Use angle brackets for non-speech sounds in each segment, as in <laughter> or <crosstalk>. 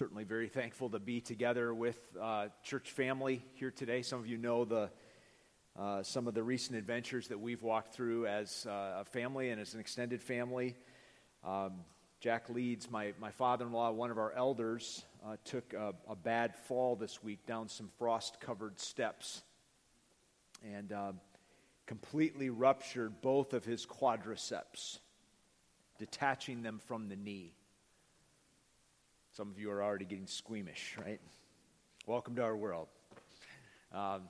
certainly very thankful to be together with uh, church family here today. Some of you know the uh, some of the recent adventures that we've walked through as uh, a family and as an extended family. Um, Jack Leeds, my, my father in law, one of our elders, uh, took a, a, bad fall this week down some frost covered steps and uh, completely ruptured both of his quadriceps, detaching them from the knee. Some of you are already getting squeamish, right? Welcome to our world. Um,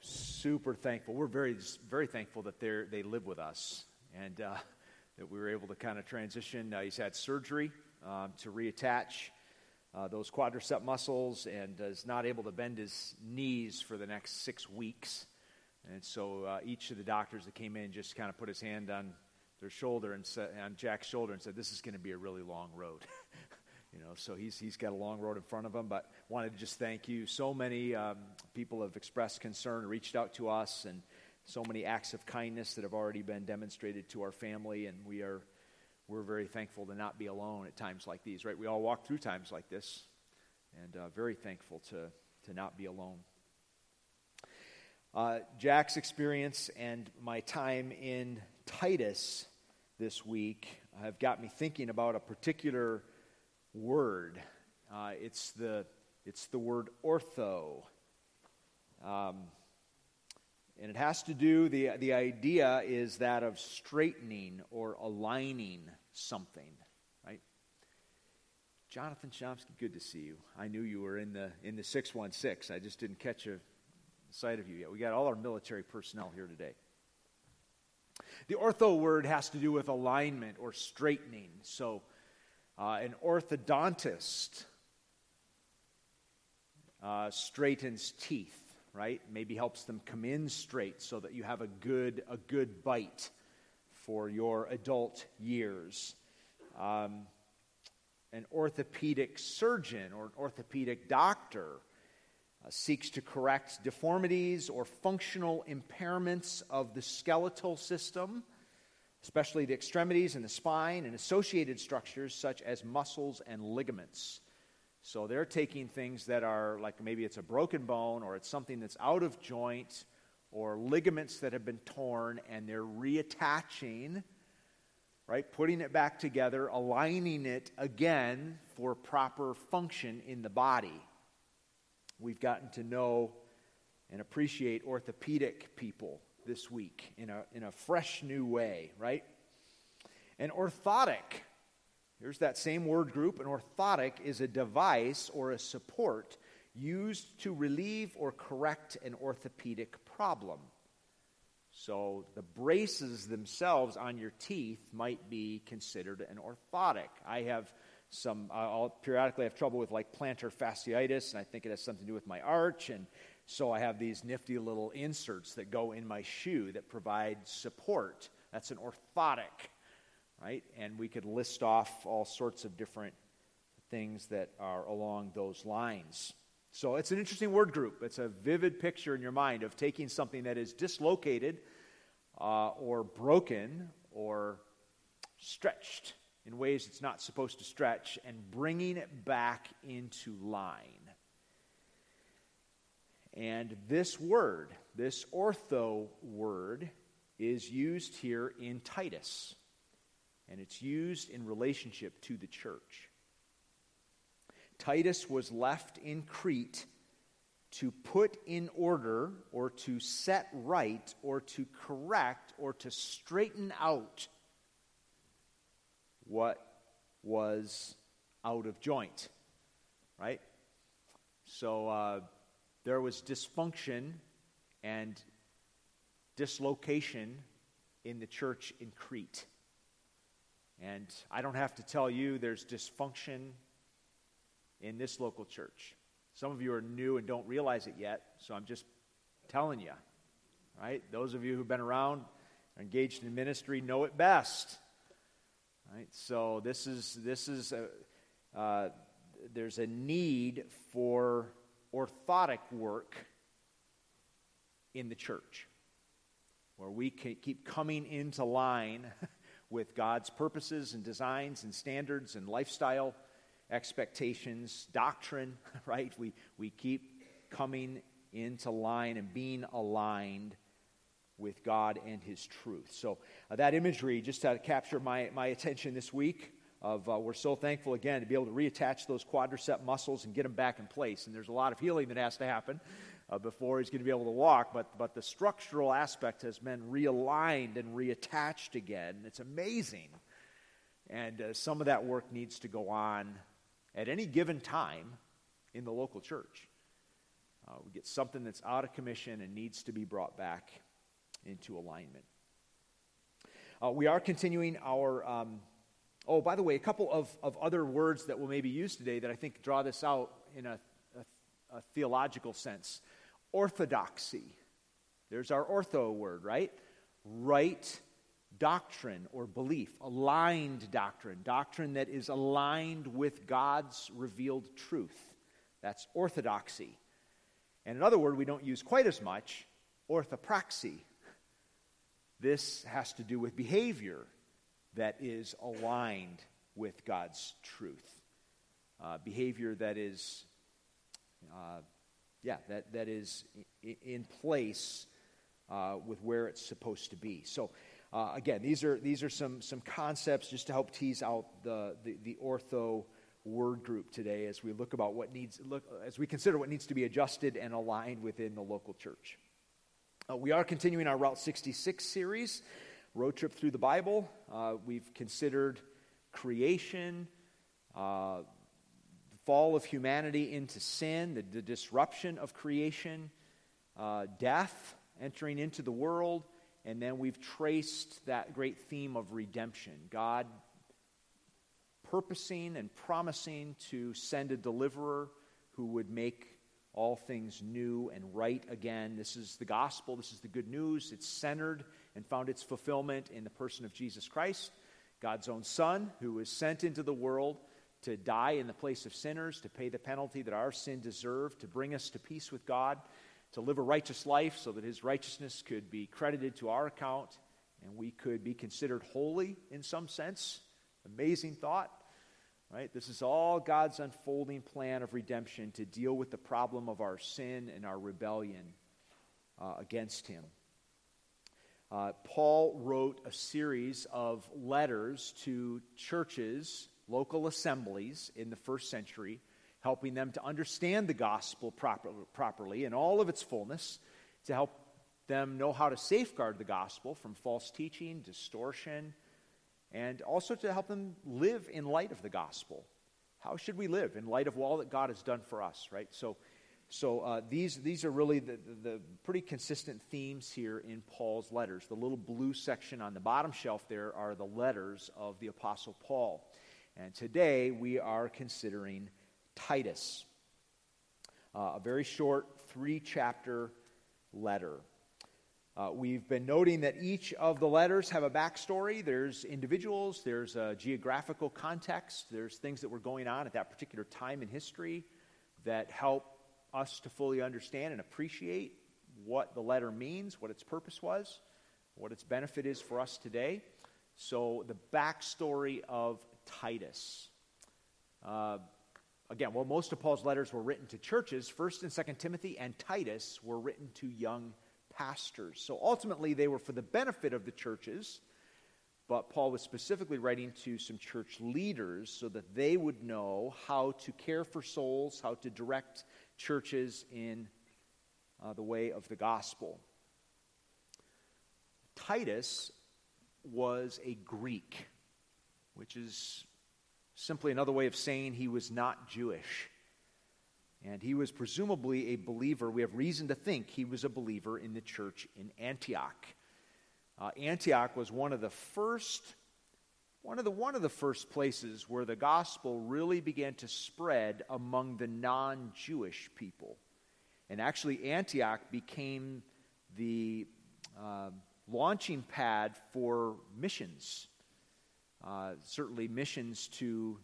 super thankful. We're very, very thankful that they live with us and uh, that we were able to kind of transition. Uh, he's had surgery um, to reattach uh, those quadricep muscles and is not able to bend his knees for the next six weeks. And so uh, each of the doctors that came in just kind of put his hand on their shoulder and said, on Jack's shoulder and said, "This is going to be a really long road." <laughs> you know, so he's he's got a long road in front of him. But wanted to just thank you. So many um, people have expressed concern, reached out to us, and so many acts of kindness that have already been demonstrated to our family, and we are we're very thankful to not be alone at times like these. Right? We all walk through times like this, and uh, very thankful to to not be alone. Uh, Jack's experience and my time in Titus this week have got me thinking about a particular word. Uh, it's, the, it's the word ortho. Um, and it has to do, the, the idea is that of straightening or aligning something, right? Jonathan Chomsky, good to see you. I knew you were in the, in the 616. I just didn't catch a sight of you yet. We got all our military personnel here today. The ortho word has to do with alignment or straightening. So, uh, an orthodontist uh, straightens teeth, right? Maybe helps them come in straight so that you have a good, a good bite for your adult years. Um, an orthopedic surgeon or an orthopedic doctor Uh, seeks to correct deformities or functional impairments of the skeletal system, especially the extremities and the spine and associated structures such as muscles and ligaments. So they're taking things that are like maybe it's a broken bone or it's something that's out of joint or ligaments that have been torn and they're reattaching, right? Putting it back together, aligning it again for proper function in the body we've gotten to know and appreciate orthopedic people this week in a, in a fresh new way, right? An orthotic, here's that same word group. An orthotic is a device or a support used to relieve or correct an orthopedic problem. So the braces themselves on your teeth might be considered an orthotic. I have some, I'll periodically have trouble with like plantar fasciitis, and I think it has something to do with my arch. And so I have these nifty little inserts that go in my shoe that provide support. That's an orthotic, right? And we could list off all sorts of different things that are along those lines. So it's an interesting word group. It's a vivid picture in your mind of taking something that is dislocated uh, or broken or stretched in ways it's not supposed to stretch and bringing it back into line. And this word, this ortho word, is used here in Titus, and it's used in relationship to the church. Titus was left in Crete to put in order or to set right or to correct or to straighten out what was out of joint, right? So uh, there was dysfunction and dislocation in the church in Crete. And I don't have to tell you there's dysfunction in this local church. Some of you are new and don't realize it yet, so I'm just telling you. Right? Those of you who've been around, engaged in ministry, know it best. Right? So this is this is a, uh, there's a need for orthotic work in the church, where we keep coming into line <laughs> with God's purposes and designs and standards and lifestyle, expectations, doctrine, <laughs> right? We, we keep coming into line and being aligned with God and His truth. So, uh, that imagery just to capture my, my attention this week. Of uh, we're so thankful again to be able to reattach those quadricep muscles and get them back in place. And there's a lot of healing that has to happen uh, before he's going to be able to walk. But but the structural aspect has been realigned and reattached again. It's amazing. And uh, some of that work needs to go on at any given time in the local church. Uh, we get something that's out of commission and needs to be brought back into alignment. Uh, we are continuing our. Um, oh, by the way, a couple of, of other words that we'll maybe use today that I think draw this out in a, a, a theological sense. Orthodoxy. There's our ortho word, right? Right doctrine or belief, aligned doctrine, doctrine that is aligned with God's revealed truth. That's orthodoxy. And another word we don't use quite as much, orthopraxy. This has to do with behavior that is aligned with God's truth. Uh, behavior that is, uh, yeah, that, that is in place uh, with where it's supposed to be. So, uh, again, these are, these are some, some concepts just to help tease out the, the, the ortho word group today as we look about what needs look as we consider what needs to be adjusted and aligned within the local church. Uh, we are continuing our Route 66 series, road trip through the Bible. Uh, we've considered creation, uh, the fall of humanity into sin, the, the disruption of creation, uh, death entering into the world, and then we've traced that great theme of redemption. God purposing and promising to send a deliverer who would make all things new and right again. This is the gospel. This is the good news. It's centered and found its fulfillment in the person of Jesus Christ, God's own Son, who was sent into the world to die in the place of sinners, to pay the penalty that our sin deserved, to bring us to peace with God, to live a righteous life so that his righteousness could be credited to our account and we could be considered holy in some sense. Amazing thought. Right? This is all God's unfolding plan of redemption to deal with the problem of our sin and our rebellion uh, against Him. Uh, Paul wrote a series of letters to churches, local assemblies in the first century, helping them to understand the gospel proper, properly in all of its fullness, to help them know how to safeguard the gospel from false teaching, distortion, and also to help them live in light of the gospel. How should we live in light of all that God has done for us, right? So, so uh, these, these are really the, the, the, pretty consistent themes here in Paul's letters. The little blue section on the bottom shelf there are the letters of the Apostle Paul. And today we are considering Titus, uh, a very short three chapter letter. Uh, we've been noting that each of the letters have a backstory. There's individuals, there's a geographical context, there's things that were going on at that particular time in history that help us to fully understand and appreciate what the letter means, what its purpose was, what its benefit is for us today. So, the backstory of Titus. Uh, again, well, most of Paul's letters were written to churches. First and Second Timothy and Titus were written to young pastors. So ultimately, they were for the benefit of the churches, but Paul was specifically writing to some church leaders so that they would know how to care for souls, how to direct churches in uh, the way of the gospel. Titus was a Greek, which is simply another way of saying he was not Jewish. And he was presumably a believer. We have reason to think he was a believer in the church in Antioch. Uh, Antioch was one of the first, one of the one of the first places where the gospel really began to spread among the non-Jewish people. And actually, Antioch became the uh, launching pad for missions. Uh, certainly, missions to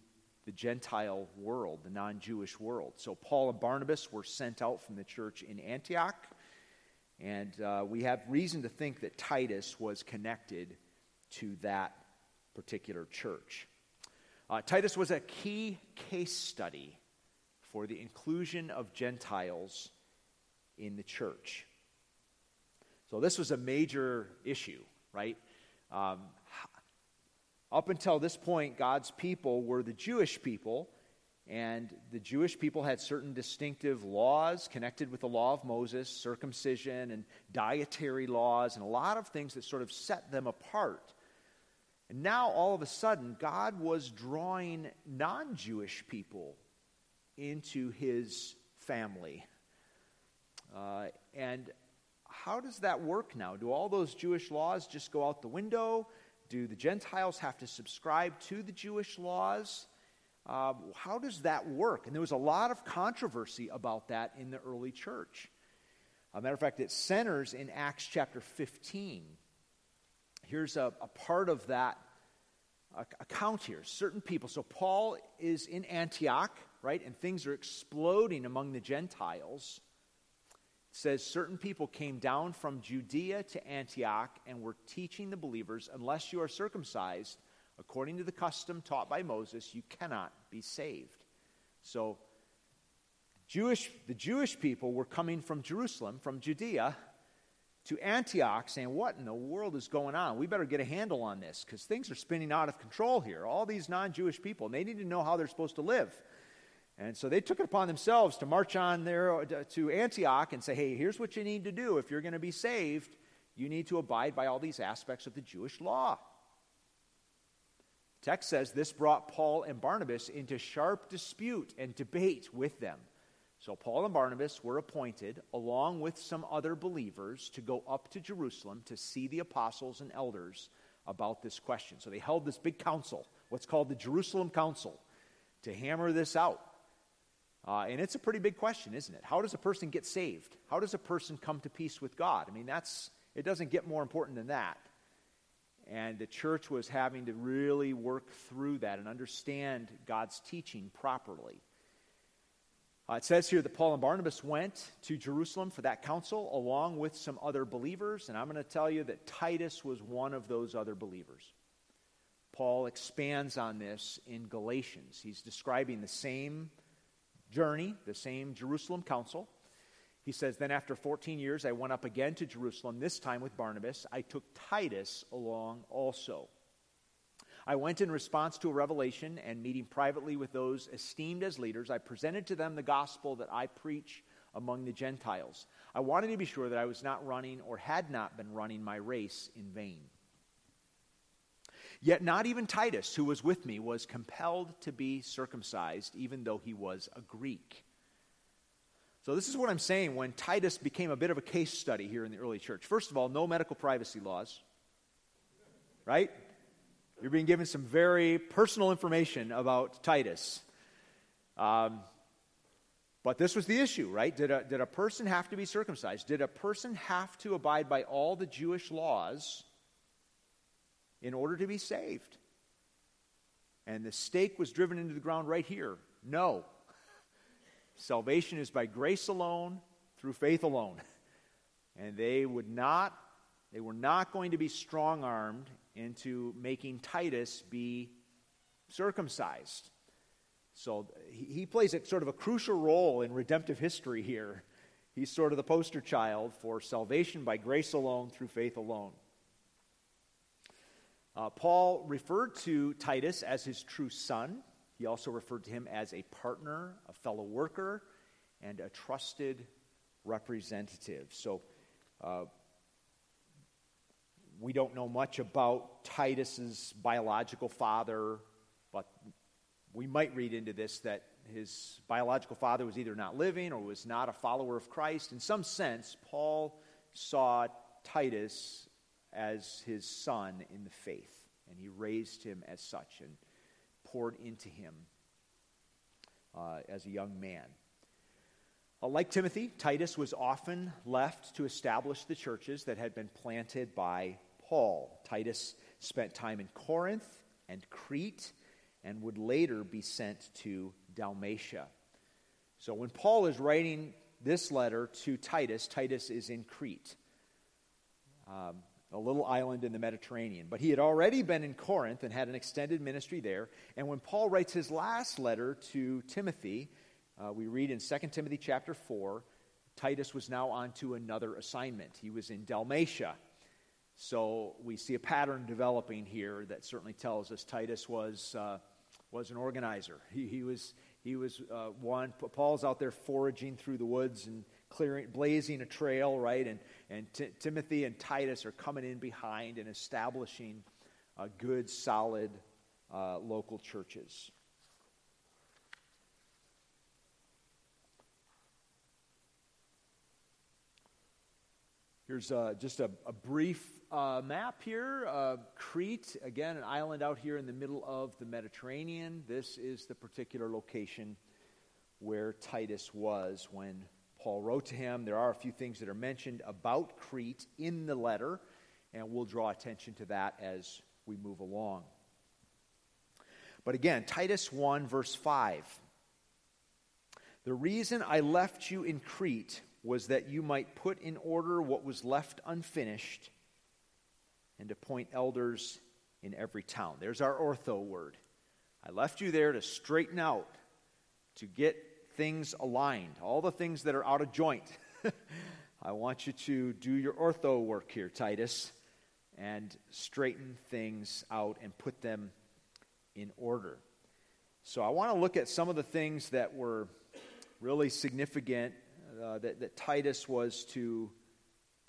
the Gentile world, the non Jewish world. So Paul and Barnabas were sent out from the church in Antioch, and uh, we have reason to think that Titus was connected to that particular church. Uh, Titus was a key case study for the inclusion of Gentiles in the church. So, this was a major issue, right? Um, up until this point, God's people were the Jewish people, and the Jewish people had certain distinctive laws connected with the law of Moses, circumcision and dietary laws, and a lot of things that sort of set them apart. And now, all of a sudden, God was drawing non Jewish people into his family. Uh, and how does that work now? Do all those Jewish laws just go out the window? Do the Gentiles have to subscribe to the Jewish laws? Uh, how does that work? And there was a lot of controversy about that in the early church. As a matter of fact, it centers in Acts chapter 15. Here's a, a part of that account here. Certain people. So Paul is in Antioch, right? And things are exploding among the Gentiles says certain people came down from Judea to Antioch and were teaching the believers, unless you are circumcised according to the custom taught by Moses, you cannot be saved. So, Jewish, the Jewish people were coming from Jerusalem, from Judea, to Antioch saying, What in the world is going on? We better get a handle on this because things are spinning out of control here. All these non Jewish people, they need to know how they're supposed to live. And so they took it upon themselves to march on there uh, to Antioch and say, hey, here's what you need to do. If you're going to be saved, you need to abide by all these aspects of the Jewish law. The text says this brought Paul and Barnabas into sharp dispute and debate with them. So Paul and Barnabas were appointed, along with some other believers, to go up to Jerusalem to see the apostles and elders about this question. So they held this big council, what's called the Jerusalem Council, to hammer this out. Uh, and it's a pretty big question, isn't it? How does a person get saved? How does a person come to peace with God? I mean, that's, it doesn't get more important than that. And the church was having to really work through that and understand God's teaching properly. Uh, it says here that Paul and Barnabas went to Jerusalem for that council along with some other believers. And I'm going to tell you that Titus was one of those other believers. Paul expands on this in Galatians. He's describing the same journey, the same Jerusalem council. He says, Then after 14 years, I went up again to Jerusalem, this time with Barnabas. I took Titus along also. I went in response to a revelation and meeting privately with those esteemed as leaders, I presented to them the gospel that I preach among the Gentiles. I wanted to be sure that I was not running or had not been running my race in vain. Yet not even Titus, who was with me, was compelled to be circumcised, even though he was a Greek. So, this is what I'm saying when Titus became a bit of a case study here in the early church. First of all, no medical privacy laws, right? You're being given some very personal information about Titus. Um, but this was the issue, right? Did a, did a person have to be circumcised? Did a person have to abide by all the Jewish laws in order to be saved. And the stake was driven into the ground right here. No. Salvation is by grace alone, through faith alone. And they would not, they were not going to be strong armed into making Titus be circumcised. So he plays a, sort of a crucial role in redemptive history here. He's sort of the poster child for salvation by grace alone, through faith alone. Uh, Paul referred to Titus as his true son. He also referred to him as a partner, a fellow worker, and a trusted representative. So uh, we don't know much about Titus's biological father, but we might read into this that his biological father was either not living or was not a follower of Christ. In some sense, Paul saw Titus as his son in the faith, and he raised him as such and poured into him uh, as a young man. Uh, like Timothy, Titus was often left to establish the churches that had been planted by Paul. Titus spent time in Corinth and Crete and would later be sent to Dalmatia. So when Paul is writing this letter to Titus, Titus is in Crete. Um, a little island in the Mediterranean. But he had already been in Corinth and had an extended ministry there. And when Paul writes his last letter to Timothy, uh, we read in 2 Timothy chapter 4, Titus was now on to another assignment. He was in Dalmatia. So we see a pattern developing here that certainly tells us Titus was, uh, was an organizer. He, he was, he was uh, one. Paul's out there foraging through the woods and clearing, blazing a trail, right? And, and T- Timothy and Titus are coming in behind and establishing uh, good, solid uh, local churches. Here's uh, just a, a brief uh, map here. Uh, Crete, again, an island out here in the middle of the Mediterranean. This is the particular location where Titus was when Paul wrote to him. There are a few things that are mentioned about Crete in the letter, and we'll draw attention to that as we move along. But again, Titus 1, verse 5. The reason I left you in Crete was that you might put in order what was left unfinished and appoint elders in every town. There's our ortho word. I left you there to straighten out, to get things aligned, all the things that are out of joint. <laughs> I want you to do your ortho work here, Titus, and straighten things out and put them in order. So I want to look at some of the things that were really significant uh, that, that Titus was to,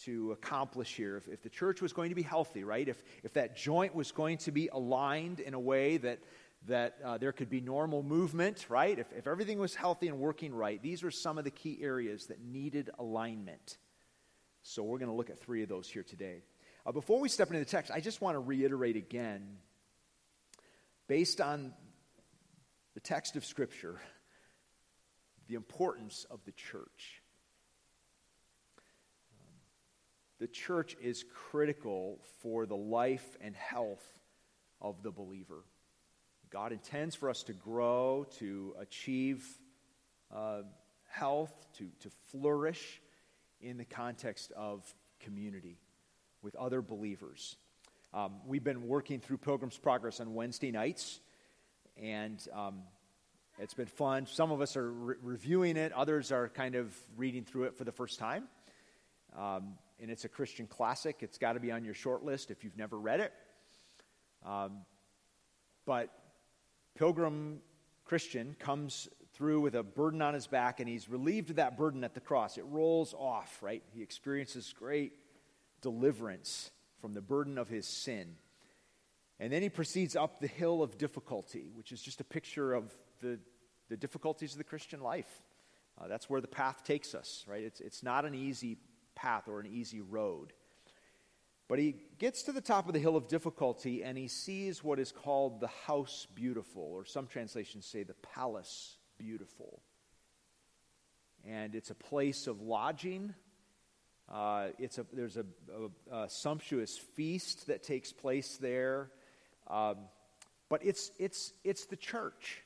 to accomplish here. If, if the church was going to be healthy, right? If, if that joint was going to be aligned in a way that, that uh, there could be normal movement, right? If, if everything was healthy and working right, these are some of the key areas that needed alignment. So we're going to look at three of those here today. Uh, before we step into the text, I just want to reiterate again, based on the text of Scripture, the importance of the church. The church is critical for the life and health of the believer. God intends for us to grow, to achieve uh, health, to, to flourish in the context of community with other believers. Um, we've been working through Pilgrim's Progress on Wednesday nights, and um, it's been fun. Some of us are re- reviewing it, others are kind of reading through it for the first time. Um, and it's a Christian classic. It's got to be on your short list if you've never read it. Um, but Pilgrim Christian comes through with a burden on his back, and he's relieved of that burden at the cross. It rolls off, right? He experiences great deliverance from the burden of his sin. And then he proceeds up the hill of difficulty, which is just a picture of the, the difficulties of the Christian life. Uh, that's where the path takes us, right? It's, it's not an easy path or an easy road. But he gets to the top of the hill of difficulty and he sees what is called the house beautiful, or some translations say the palace beautiful. And it's a place of lodging. Uh, it's a, there's a, a, a, sumptuous feast that takes place there. Um, but it's, it's, it's the church.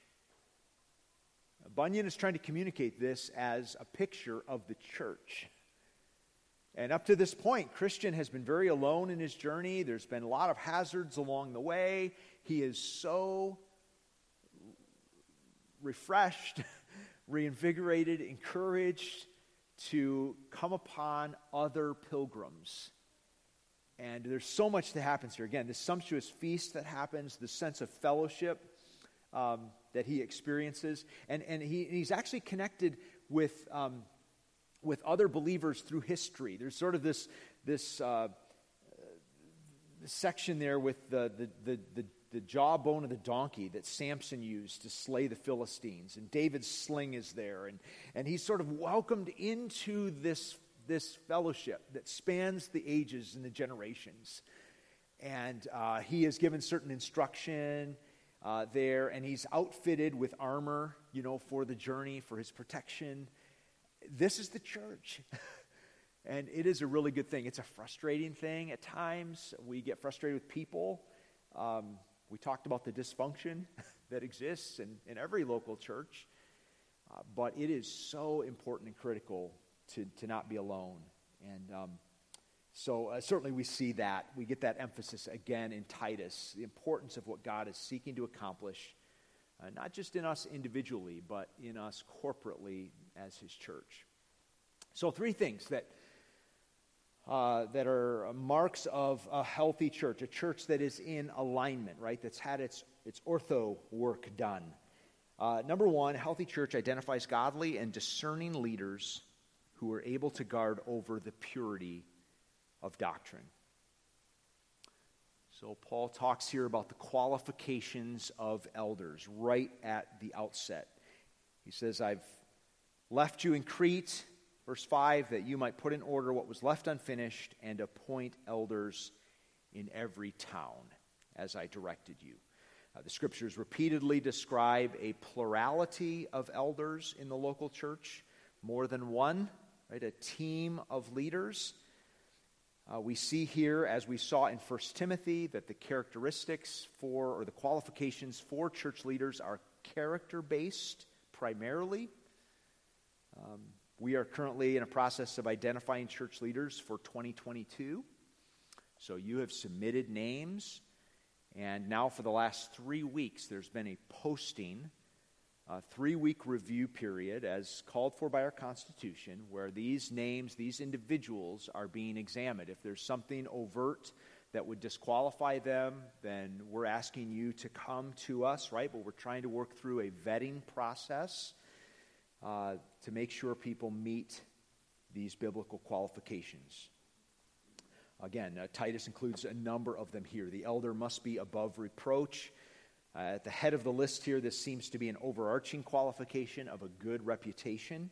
Bunyan is trying to communicate this as a picture of the church. And up to this point, Christian has been very alone in his journey. There's been a lot of hazards along the way. He is so refreshed, <laughs> reinvigorated, encouraged to come upon other pilgrims. And there's so much that happens here. Again, this sumptuous feast that happens, the sense of fellowship. Um, that he experiences. And, and he, he's actually connected with, um, with other believers through history. There's sort of this, this, uh, section there with the, the, the, the, the jawbone of the donkey that Samson used to slay the Philistines. And David's sling is there. And, and he's sort of welcomed into this, this fellowship that spans the ages and the generations. And uh, he is given certain instruction uh, there, and he's outfitted with armor, you know, for the journey, for his protection. This is the church. <laughs> and it is a really good thing. It's a frustrating thing at times. We get frustrated with people. Um, we talked about the dysfunction <laughs> that exists in, in every local church. Uh, but it is so important and critical to, to not be alone. And um, So, uh, certainly, we see that. We get that emphasis again in Titus the importance of what God is seeking to accomplish, uh, not just in us individually, but in us corporately as His church. So, three things that, uh, that are marks of a healthy church, a church that is in alignment, right? That's had its, its ortho work done. Uh, number one, healthy church identifies godly and discerning leaders who are able to guard over the purity of doctrine. So, Paul talks here about the qualifications of elders right at the outset. He says, I've left you in Crete, verse 5, that you might put in order what was left unfinished and appoint elders in every town, as I directed you. Uh, the scriptures repeatedly describe a plurality of elders in the local church, more than one, right? A team of leaders. Uh, we see here, as we saw in 1 Timothy, that the characteristics for, or the qualifications for church leaders are character based primarily. Um, we are currently in a process of identifying church leaders for 2022. So you have submitted names, and now for the last three weeks, there's been a posting a three week review period, as called for by our Constitution, where these names, these individuals are being examined. If there's something overt that would disqualify them, then we're asking you to come to us, right? But we're trying to work through a vetting process uh, to make sure people meet these biblical qualifications. Again, uh, Titus includes a number of them here. The elder must be above reproach. Uh, at the head of the list here, this seems to be an overarching qualification of a good reputation.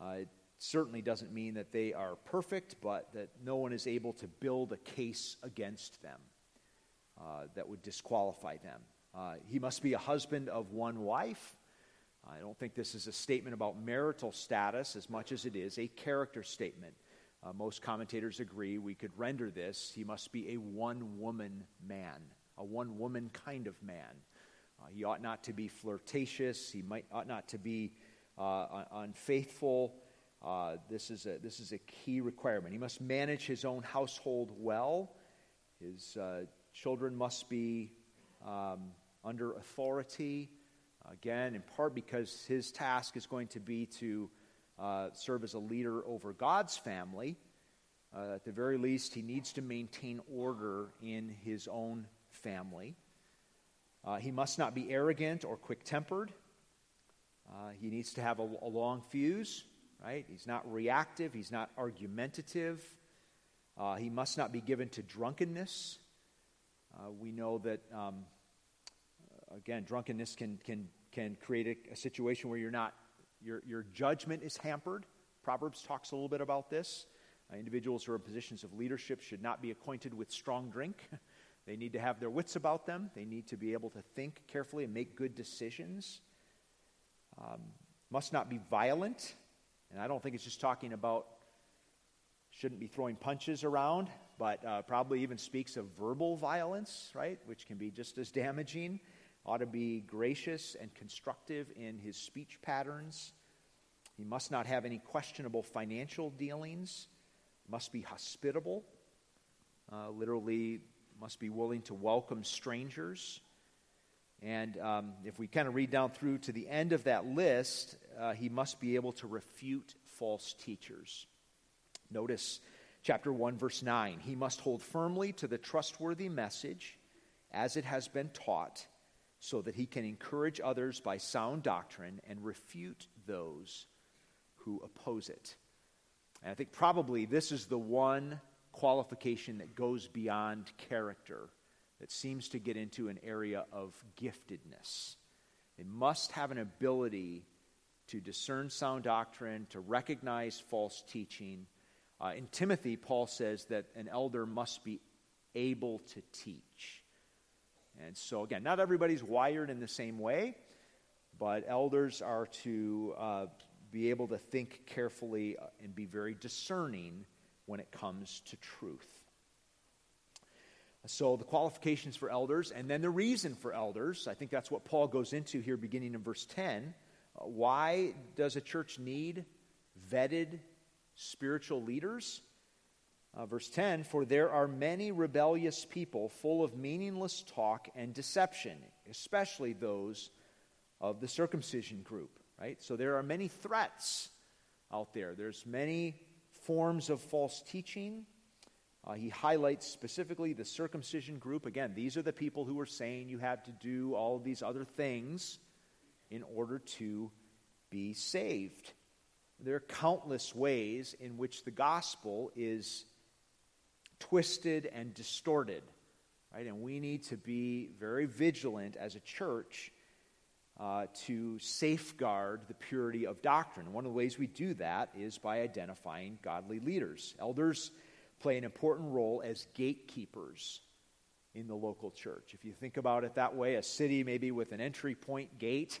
Uh, it certainly doesn't mean that they are perfect, but that no one is able to build a case against them uh, that would disqualify them. Uh, he must be a husband of one wife. I don't think this is a statement about marital status as much as it is a character statement. Uh, most commentators agree we could render this he must be a one woman man a one woman kind of man. Uh, he ought not to be flirtatious. He might, ought not to be uh, unfaithful. Uh, this, is a, this is a key requirement. He must manage his own household well. His uh, children must be um, under authority. Again, in part because his task is going to be to uh, serve as a leader over God's family. Uh, at the very least, he needs to maintain order in his own family. Uh, he must not be arrogant or quick tempered. Uh, he needs to have a, a, long fuse, right? He's not reactive, he's not argumentative. Uh, he must not be given to drunkenness. Uh, we know that, um, again, drunkenness can, can, can create a, a, situation where you're not, your, your judgment is hampered. Proverbs talks a little bit about this. Uh, individuals who are in positions of leadership should not be acquainted with strong drink. <laughs> They need to have their wits about them. They need to be able to think carefully and make good decisions. Um, must not be violent. And I don't think it's just talking about shouldn't be throwing punches around, but uh, probably even speaks of verbal violence, right, which can be just as damaging. Ought to be gracious and constructive in his speech patterns. He must not have any questionable financial dealings. Must be hospitable. Uh, literally, must be willing to welcome strangers. And um, if we kind of read down through to the end of that list, uh, he must be able to refute false teachers. Notice chapter 1, verse 9. He must hold firmly to the trustworthy message as it has been taught, so that he can encourage others by sound doctrine and refute those who oppose it. And I think probably this is the one qualification that goes beyond character, that seems to get into an area of giftedness. They must have an ability to discern sound doctrine, to recognize false teaching. Uh, in Timothy, Paul says that an elder must be able to teach. And so, again, not everybody's wired in the same way, but elders are to uh, be able to think carefully and be very discerning when it comes to truth. So, the qualifications for elders, and then the reason for elders. I think that's what Paul goes into here, beginning in verse 10. Uh, why does a church need vetted spiritual leaders? Uh, verse 10 For there are many rebellious people full of meaningless talk and deception, especially those of the circumcision group, right? So there are many threats out there. There's many forms of false teaching. Uh, he highlights specifically the circumcision group. Again, these are the people who are saying you have to do all of these other things in order to be saved. There are countless ways in which the gospel is twisted and distorted, right? And we need to be very vigilant as a church uh, to safeguard the purity of doctrine. One of the ways we do that is by identifying godly leaders. Elders play an important role as gatekeepers in the local church. If you think about it that way, a city maybe with an entry point gate,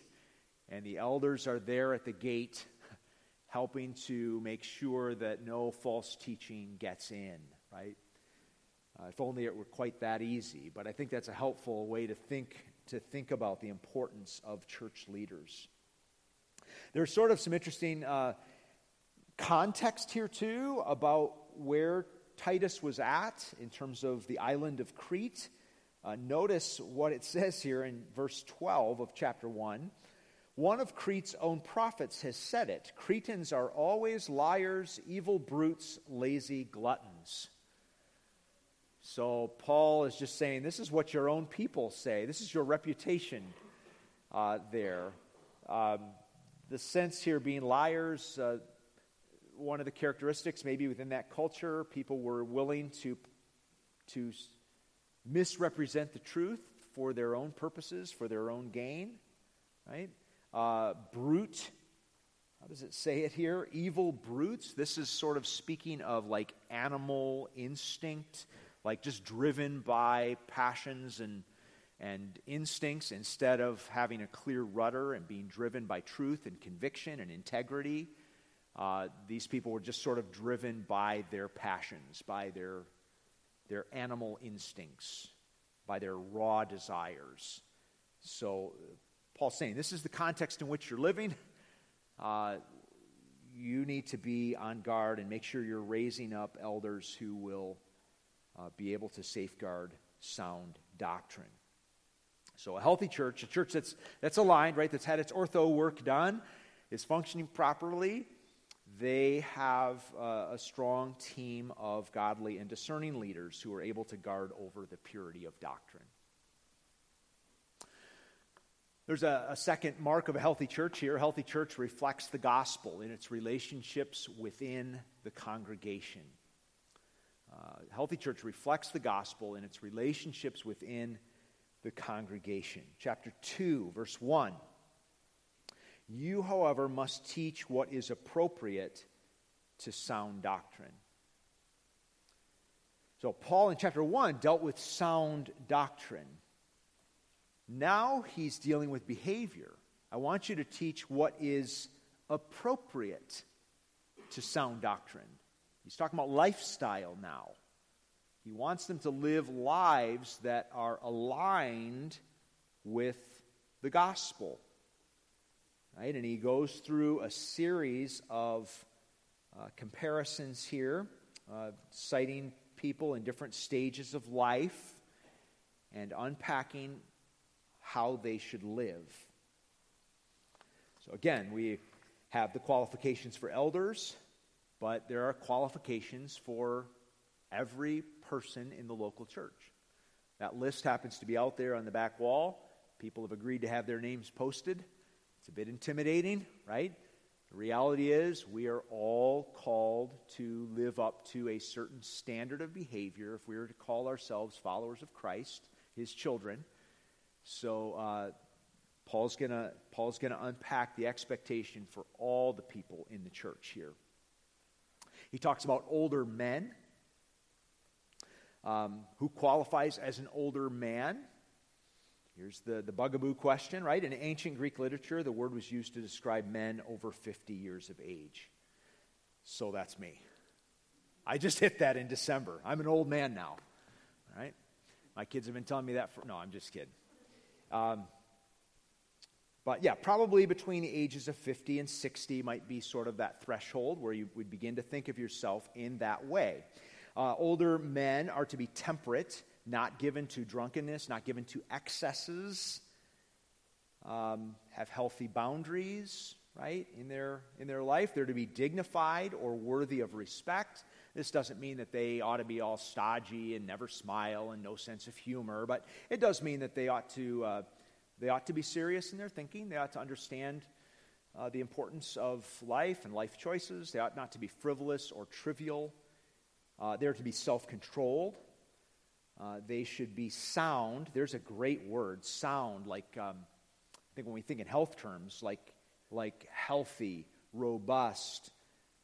and the elders are there at the gate <laughs> helping to make sure that no false teaching gets in, right? Uh, if only it were quite that easy. But I think that's a helpful way to think, to think about the importance of church leaders. There's sort of some interesting uh, context here, too, about where Titus was at in terms of the island of Crete. Uh, notice what it says here in verse 12 of chapter 1. One of Crete's own prophets has said it Cretans are always liars, evil brutes, lazy gluttons. So Paul is just saying, this is what your own people say. This is your reputation uh, there. Um, the sense here being liars, uh, one of the characteristics maybe within that culture, people were willing to, to misrepresent the truth for their own purposes, for their own gain, right? Uh, brute, how does it say it here? Evil brutes. This is sort of speaking of like animal instinct like just driven by passions and, and instincts instead of having a clear rudder and being driven by truth and conviction and integrity. Uh, these people were just sort of driven by their passions, by their, their animal instincts, by their raw desires. So, Paul's saying this is the context in which you're living. <laughs> Uh, you need to be on guard and make sure you're raising up elders who will uh, be able to safeguard sound doctrine. So, a healthy church, a church that's, that's aligned, right, that's had its ortho work done, is functioning properly, they have uh, a strong team of godly and discerning leaders who are able to guard over the purity of doctrine. There's a, a, second mark of a healthy church here. A healthy church reflects the gospel in its relationships within the congregation. Uh, healthy church reflects the gospel in its relationships within the congregation. Chapter 2, verse 1. You, however, must teach what is appropriate to sound doctrine. So, Paul in chapter 1 dealt with sound doctrine. Now he's dealing with behavior. I want you to teach what is appropriate to sound doctrine. He's talking about lifestyle now. He wants them to live lives that are aligned with the gospel. Right? And he goes through a series of uh, comparisons here, uh, citing people in different stages of life and unpacking how they should live. So, again, we have the qualifications for elders, but there are qualifications for every person in the local church. That list happens to be out there on the back wall. People have agreed to have their names posted. It's a bit intimidating, right? The reality is, we are all called to live up to a certain standard of behavior if we were to call ourselves followers of Christ, his children. So, uh, Paul's going Paul's going to unpack the expectation for all the people in the church here. He talks about older men. Um, who qualifies as an older man? Here's the, the bugaboo question, right? In ancient Greek literature, the word was used to describe men over 50 years of age. So that's me. I just hit that in December. I'm an old man now, right? My kids have been telling me that for. No, I'm just kidding. Um, but yeah, probably between the ages of 50 and 60 might be sort of that threshold where you would begin to think of yourself in that way. Uh, older men are to be temperate, not given to drunkenness, not given to excesses, um, have healthy boundaries, right, in their, in their life. They're to be dignified or worthy of respect. This doesn't mean that they ought to be all stodgy and never smile and no sense of humor, but it does mean that they ought to, uh, they ought to be serious in their thinking. They ought to understand uh, the importance of life and life choices. They ought not to be frivolous or trivial. Uh, they're to be self controlled. Uh, they should be sound. There's a great word, sound, like um, I think when we think in health terms, like, like healthy, robust,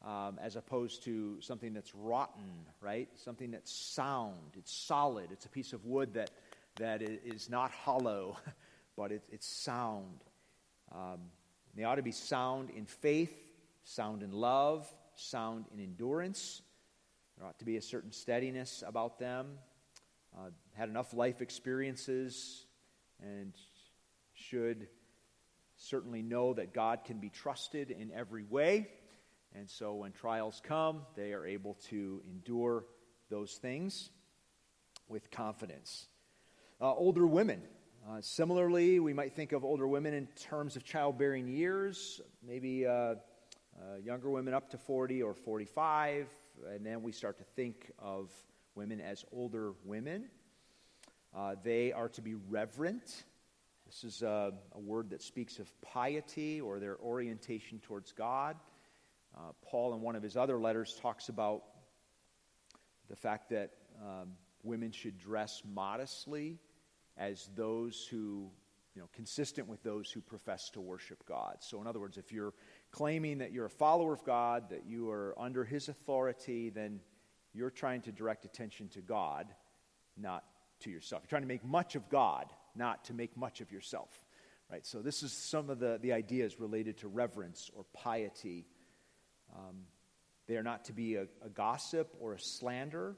um, as opposed to something that's rotten, right? Something that's sound, it's solid, it's a piece of wood that, that is not hollow, <laughs> but it, it's sound. Um, they ought to be sound in faith, sound in love, sound in endurance. There ought to be a certain steadiness about them. Uh, had enough life experiences and should certainly know that God can be trusted in every way. And so when trials come, they are able to endure those things with confidence. Uh, older women. Uh, similarly, we might think of older women in terms of childbearing years, maybe uh, uh younger women up to 40 or 45, and then we start to think of women as older women. Uh, they are to be reverent. This is a, a word that speaks of piety or their orientation towards God. Uh, Paul, in one of his other letters, talks about the fact that um, women should dress modestly as those who, you know, consistent with those who profess to worship God. So, in other words, if you're claiming that you're a follower of God, that you are under his authority, then you're trying to direct attention to God, not to yourself. You're trying to make much of God, not to make much of yourself. Right? So, this is some of the, the ideas related to reverence or piety um, they are not to be a, a gossip or a slander.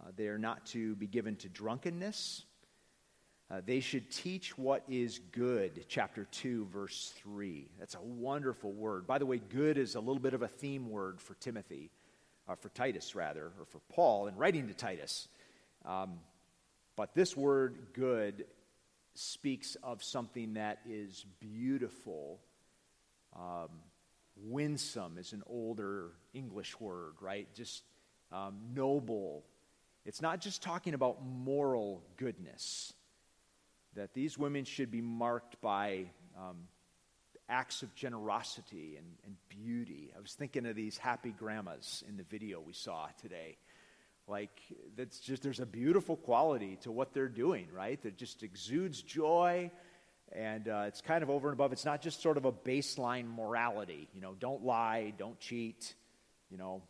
Uh, they are not to be given to drunkenness. Uh, they should teach what is good, chapter 2, verse 3. That's a wonderful word. By the way, good is a little bit of a theme word for Timothy, or uh, for Titus, rather, or for Paul in writing to Titus. Um, but this word good speaks of something that is beautiful, um, Winsome is an older English word, right? Just um, noble. It's not just talking about moral goodness, that these women should be marked by um, acts of generosity and, and beauty. I was thinking of these happy grandmas in the video we saw today. Like, that's just, there's a beautiful quality to what they're doing, right? That just exudes joy and uh, it's kind of over and above. It's not just sort of a baseline morality, you know, don't lie, don't cheat, you know.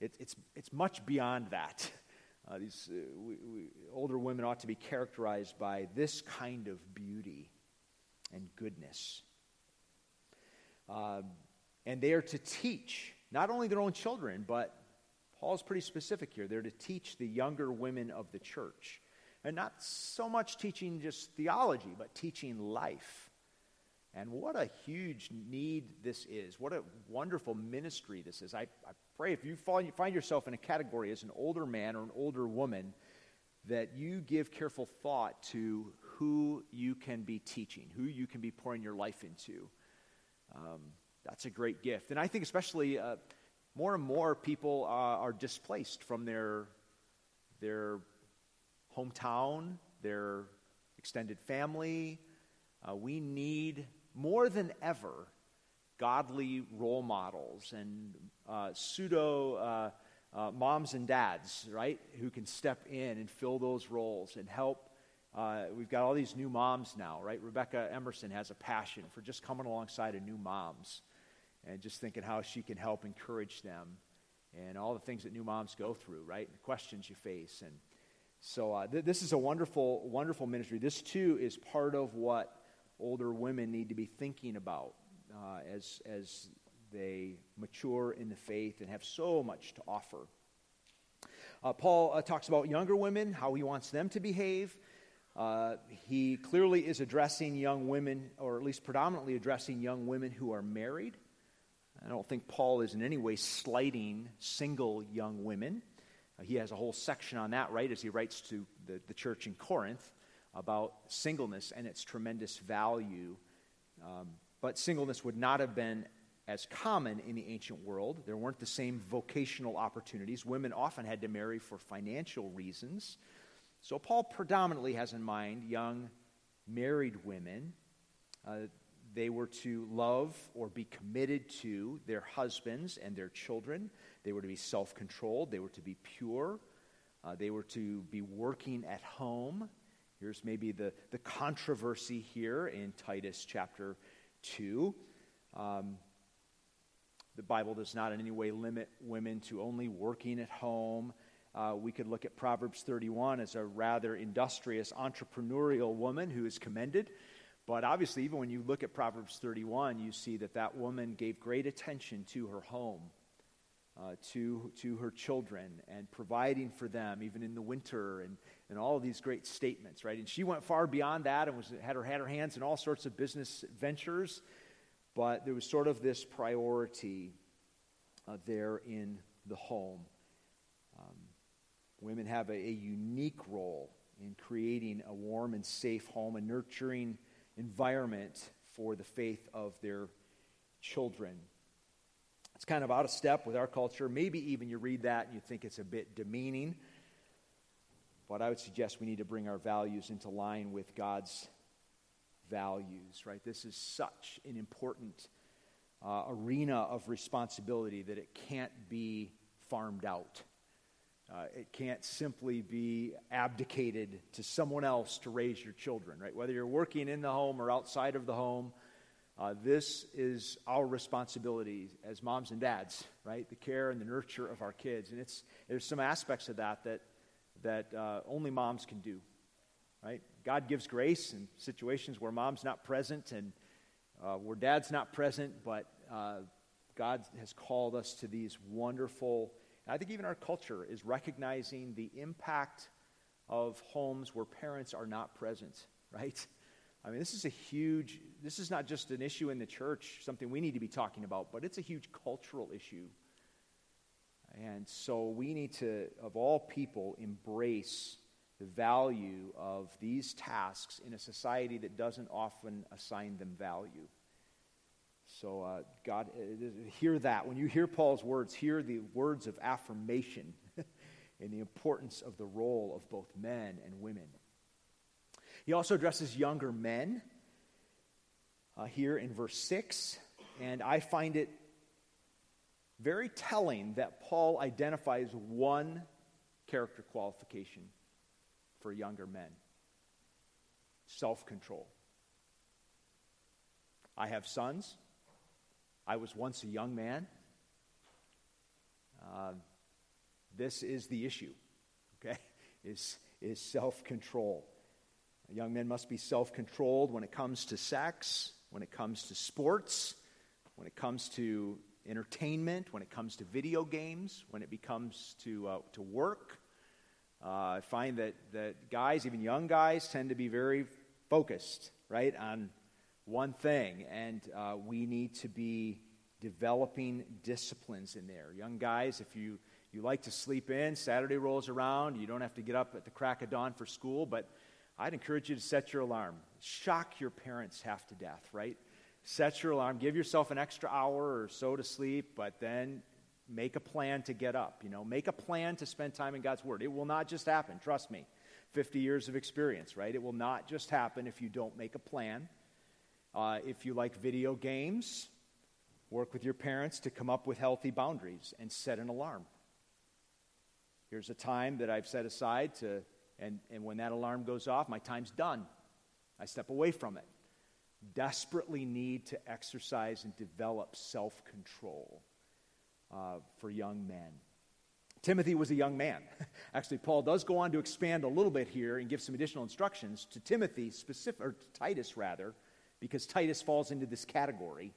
It, it's, it's much beyond that. <laughs> Uh, these uh, we, we, older women ought to be characterized by this kind of beauty and goodness. Uh, and they are to teach not only their own children, but Paul's pretty specific here. They're to teach the younger women of the church. And not so much teaching just theology, but teaching life. And what a huge need this is. What a wonderful ministry this is. I, I pray if you find, yourself in a category as an older man or an older woman, that you give careful thought to who you can be teaching, who you can be pouring your life into. Um, that's a great gift. And I think, especially, uh, more and more people uh, are displaced from their, their hometown, their extended family. Uh, we need more than ever godly role models and uh, pseudo uh, uh, moms and dads, right, who can step in and fill those roles and help. Uh, we've got all these new moms now, right? Rebecca Emerson has a passion for just coming alongside of new moms and just thinking how she can help encourage them and all the things that new moms go through, right? The questions you face and so uh, th- this is a wonderful, wonderful ministry. This too is part of what older women need to be thinking about uh, as as they mature in the faith and have so much to offer. Uh, Paul uh, talks about younger women, how he wants them to behave. Uh, he clearly is addressing young women, or at least predominantly addressing young women who are married. I don't think Paul is in any way slighting single young women. Uh, he has a whole section on that, right, as he writes to the, the church in Corinth about singleness and its tremendous value. Um, but singleness would not have been as common in the ancient world. There weren't the same vocational opportunities. Women often had to marry for financial reasons. So Paul predominantly has in mind young married women. Uh, they were to love or be committed to their husbands and their children. They were to be self controlled. They were to be pure. Uh, they were to be working at home. Here's maybe the, the controversy here in Titus chapter 2. Um, the Bible does not in any way limit women to only working at home. Uh, we could look at Proverbs 31 as a rather industrious, entrepreneurial woman who is commended. But obviously, even when you look at Proverbs 31, you see that that woman gave great attention to her home, uh, to, to her children, and providing for them, even in the winter, and, and all these great statements, right? And she went far beyond that and was, had, her, had her hands in all sorts of business ventures but there was sort of this priority uh, there in the home. Um, women have a, a, unique role in creating a warm and safe home, a nurturing environment for the faith of their children. It's kind of out of step with our culture. Maybe even you read that and you think it's a bit demeaning. But I would suggest we need to bring our values into line with God's values, right? This is such an important uh, arena of responsibility that it can't be farmed out. Uh, it can't simply be abdicated to someone else to raise your children, right? Whether you're working in the home or outside of the home, uh, this is our responsibility as moms and dads, right? The care and the nurture of our kids. And it's, there's some aspects of that that, that uh, only moms can do, right? God gives grace in situations where mom's not present and uh, where dad's not present, but uh, God has called us to these wonderful. I think even our culture is recognizing the impact of homes where parents are not present, <laughs> right? I mean, this is a huge, this is not just an issue in the church, something we need to be talking about, but it's a huge cultural issue. And so we need to, of all people, embrace the value of these tasks in a society that doesn't often assign them value. So, uh, God, uh, hear that. When you hear Paul's words, hear the words of affirmation <laughs> in the importance of the role of both men and women. He also addresses younger men uh, here in verse 6, and I find it very telling that Paul identifies one character qualification for younger men self control. I have sons. I was once a young man. Uh, this is the issue, okay? <laughs> Is, is self control. Young men must be self controlled when it comes to sex, when it comes to sports, when it comes to entertainment, when it comes to video games, when it becomes to, uh, to work, uh, I find that, that guys, even young guys, tend to be very focused, right, on one thing. And uh, we need to be developing disciplines in there. Young guys, if you, you like to sleep in, Saturday rolls around, you don't have to get up at the crack of dawn for school, but I'd encourage you to set your alarm. Shock your parents half to death, right? Set your alarm. Give yourself an extra hour or so to sleep, but then Make a plan to get up. You know, make a plan to spend time in God's Word. It will not just happen. Trust me. 50 years of experience, right? It will not just happen if you don't make a plan. Uh, if you like video games, work with your parents to come up with healthy boundaries and set an alarm. Here's a time that I've set aside to, and, and when that alarm goes off, my time's done. I step away from it. Desperately need to exercise and develop self control uh, for young men. Timothy was a young man. <laughs> Actually, Paul does go on to expand a little bit here and give some additional instructions to Timothy, specific, or Titus rather, because Titus falls into this category.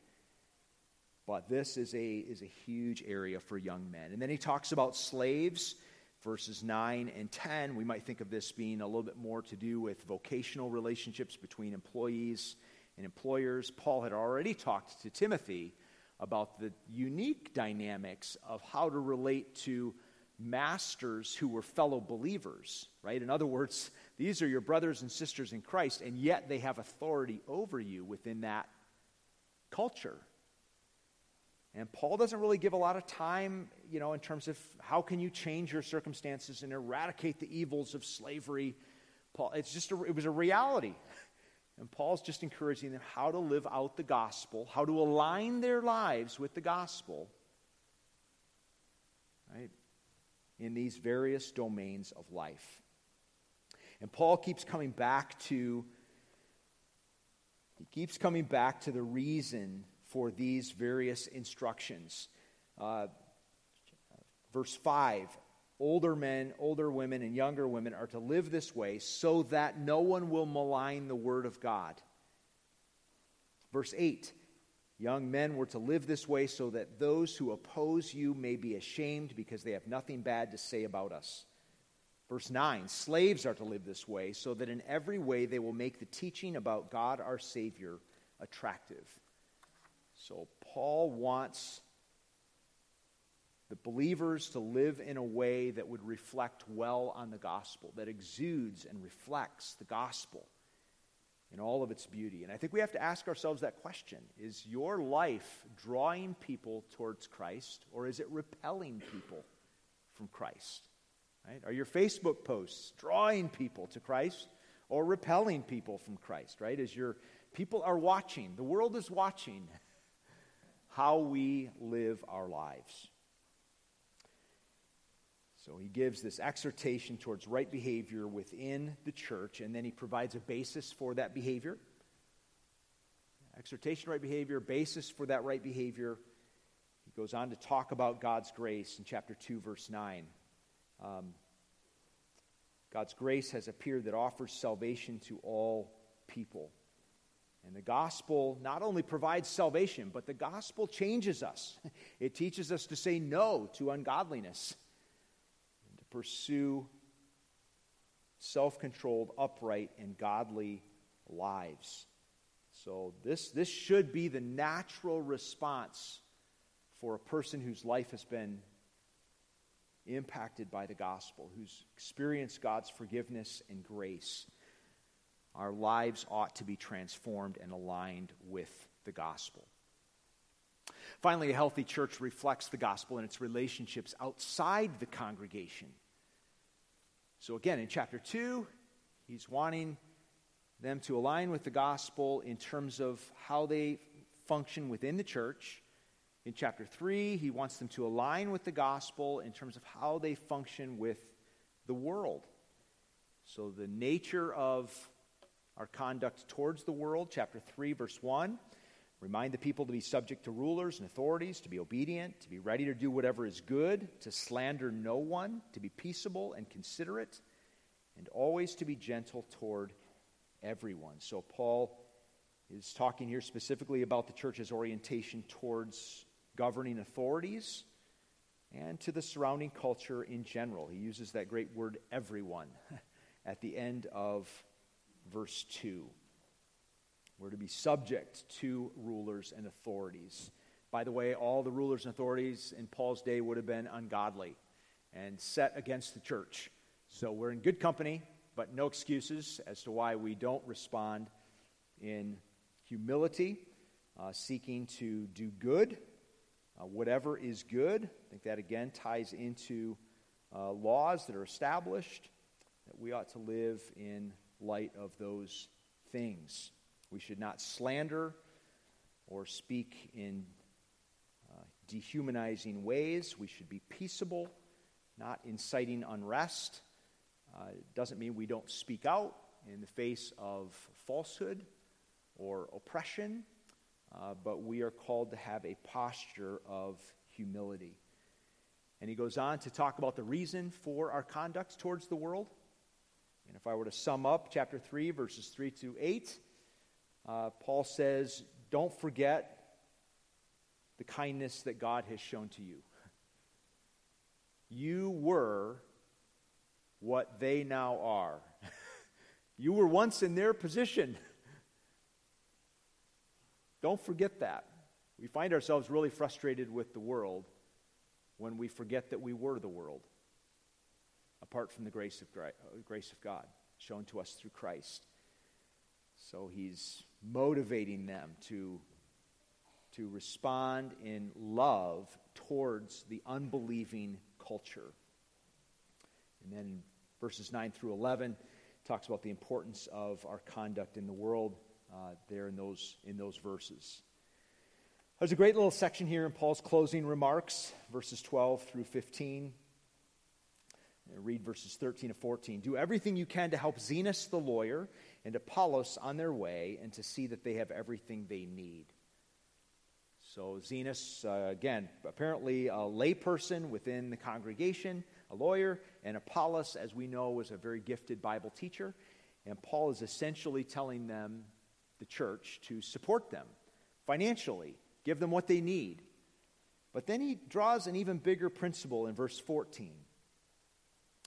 But this is a, is a huge area for young men. And then he talks about slaves, verses 9 and 10. We might think of this being a little bit more to do with vocational relationships between employees and employers. Paul had already talked to Timothy about the unique dynamics of how to relate to masters who were fellow believers, right? In other words, <laughs> these are your brothers and sisters in Christ, and yet they have authority over you within that culture. And Paul doesn't really give a lot of time, you know, in terms of how can you change your circumstances and eradicate the evils of slavery. Paul, it's just a, it was a reality. <laughs> And Paul's just encouraging them how to live out the gospel, how to align their lives with the gospel, right, in these various domains of life. And Paul keeps coming back to he keeps coming back to the reason for these various instructions. Uh, verse 5 Older men, older women, and younger women are to live this way so that no one will malign the word of God. Verse 8 Young men were to live this way so that those who oppose you may be ashamed because they have nothing bad to say about us. Verse 9 Slaves are to live this way so that in every way they will make the teaching about God our Savior attractive. So, Paul wants the believers to live in a way that would reflect well on the gospel, that exudes and reflects the gospel in all of its beauty. And I think we have to ask ourselves that question Is your life drawing people towards Christ, or is it repelling people from Christ? Right? Are your Facebook posts drawing people to Christ or repelling people from Christ? Right? As your people are watching, the world is watching how we live our lives. So he gives this exhortation towards right behavior within the church, and then he provides a basis for that behavior. Exhortation, right behavior, basis for that right behavior. He goes on to talk about God's grace in chapter 2, verse 9. Um, God's grace has appeared that offers salvation to all people. And the gospel not only provides salvation, but the gospel changes us. <laughs> It teaches us to say no to ungodliness pursue self controlled, upright, and godly lives. So, this, this should be the natural response for a person whose life has been impacted by the gospel, who's experienced God's forgiveness and grace our lives ought to be transformed and aligned with the gospel. Finally, a healthy church reflects the gospel in its relationships outside the congregation. So, again, in chapter 2, he's wanting them to align with the gospel in terms of how they function within the church. In chapter 3, he wants them to align with the gospel in terms of how they function with the world. So, the nature of our conduct towards the world, chapter 3, verse 1. Remind the people to be subject to rulers and authorities, to be obedient, to be ready to do whatever is good, to slander no one, to be peaceable and considerate, and always to be gentle toward everyone. So, Paul is talking here specifically about the church's orientation towards governing authorities and to the surrounding culture in general. He uses that great word, everyone, <laughs> at the end of verse 2. We're to be subject to rulers and authorities. By the way, all the rulers and authorities in Paul's day would have been ungodly and set against the church. So we're in good company, but no excuses as to why we don't respond in humility, uh, seeking to do good, uh, whatever is good. I think that again ties into uh, laws that are established that we ought to live in light of those things. We should not slander or speak in uh, dehumanizing ways. We should be peaceable, not inciting unrest. Uh, doesn't mean we don't speak out in the face of falsehood or oppression, uh, but we are called to have a posture of humility. And he goes on to talk about the reason for our conduct towards the world. And if I were to sum up chapter 3, verses 3 to 8, uh, Paul says, Don't forget the kindness that God has shown to you. You were what they now are. <laughs> you were once in their position. <laughs> Don't forget that. We find ourselves really frustrated with the world when we forget that we were the world. apart from the grace of, uh, grace of God shown to us through Christ. So he's motivating them to, to respond in love towards the unbelieving culture. And then verses 9 through 11 talks about the importance of our conduct in the world uh, there in those, in those verses. There's a great little section here in Paul's closing remarks, verses 12 through 15. Read verses 13 to 14. Do everything you can to help Zenas the lawyer and Apollos on their way and to see that they have everything they need. So, Zenas, uh, again, apparently a layperson within the congregation, a lawyer, and Apollos, as we know, was a very gifted Bible teacher. And Paul is essentially telling them, the church, to support them financially, give them what they need. But then he draws an even bigger principle in verse 14.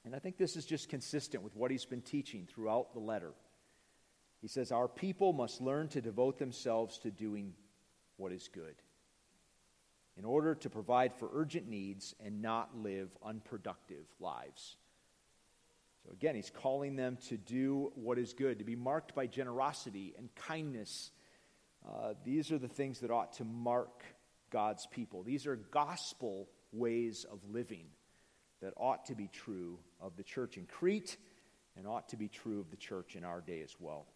And I think this is just consistent with what he's been teaching throughout the letter. He says, Our people must learn to devote themselves to doing what is good in order to provide for urgent needs and not live unproductive lives. So again, he's calling them to do what is good, to be marked by generosity and kindness. Uh, these are the things that ought to mark God's people. These are gospel ways of living that ought to be true of the church in Crete and ought to be true of the church in our day as well.